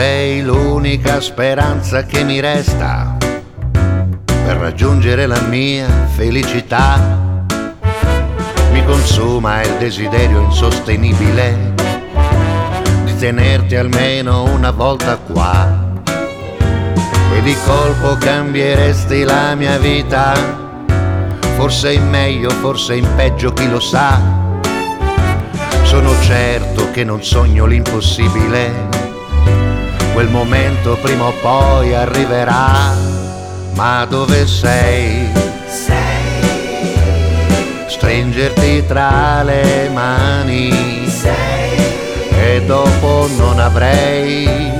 sei l'unica speranza che mi resta per raggiungere la mia felicità. Mi consuma il desiderio insostenibile di tenerti almeno una volta qua. E di colpo cambieresti la mia vita, forse in meglio, forse in peggio, chi lo sa. Sono certo che non sogno l'impossibile quel momento prima o poi arriverà, ma dove sei? Sei, Stringerti tra le mani. Sei, e dopo non avrei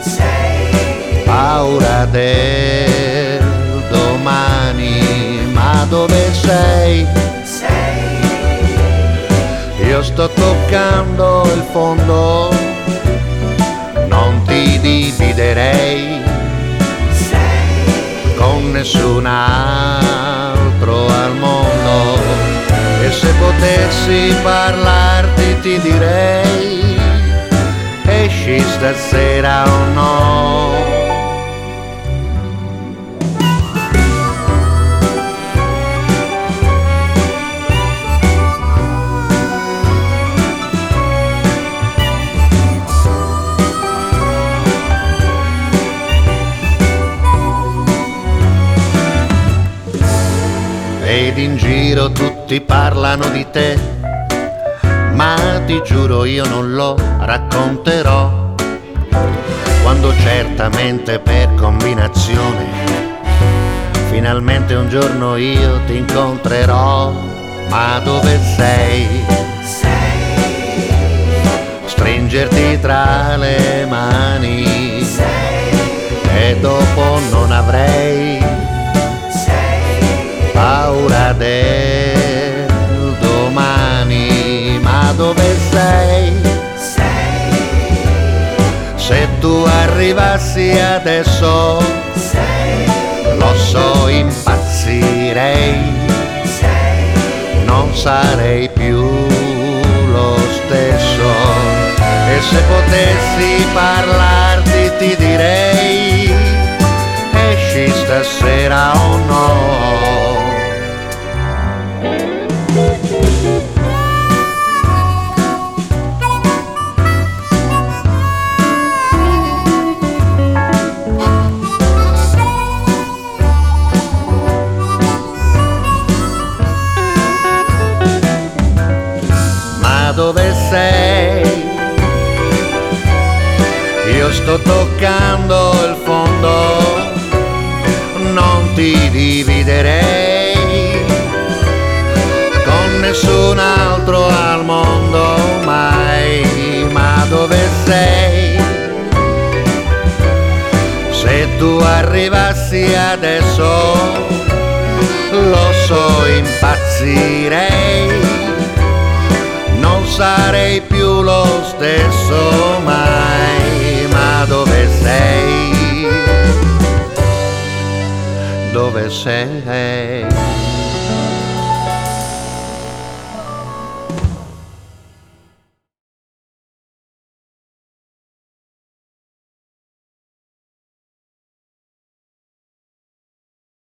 sei, paura del domani, ma dove sei? sei, Io sto toccando il fondo, nessun altro al mondo. E se potessi parlarti ti direi, esci stasera o no. Ed in giro tutti parlano di te, ma ti giuro io non lo racconterò. Quando certamente per combinazione, finalmente un giorno io ti incontrerò, ma dove sei? sei, Stringerti tra le mani arrivassi adesso, sei, lo so, impazzirei, sei, non sarei più lo stesso. E se potessi parlarti ti direi, esci stasera o no. Dove sei? Io sto toccando il fondo, non ti dividerei con nessun altro al mondo mai, ma dove sei? Se tu arrivassi adesso, lo so, impazzirei sarei più lo stesso mai, ma dove sei? Dove sei?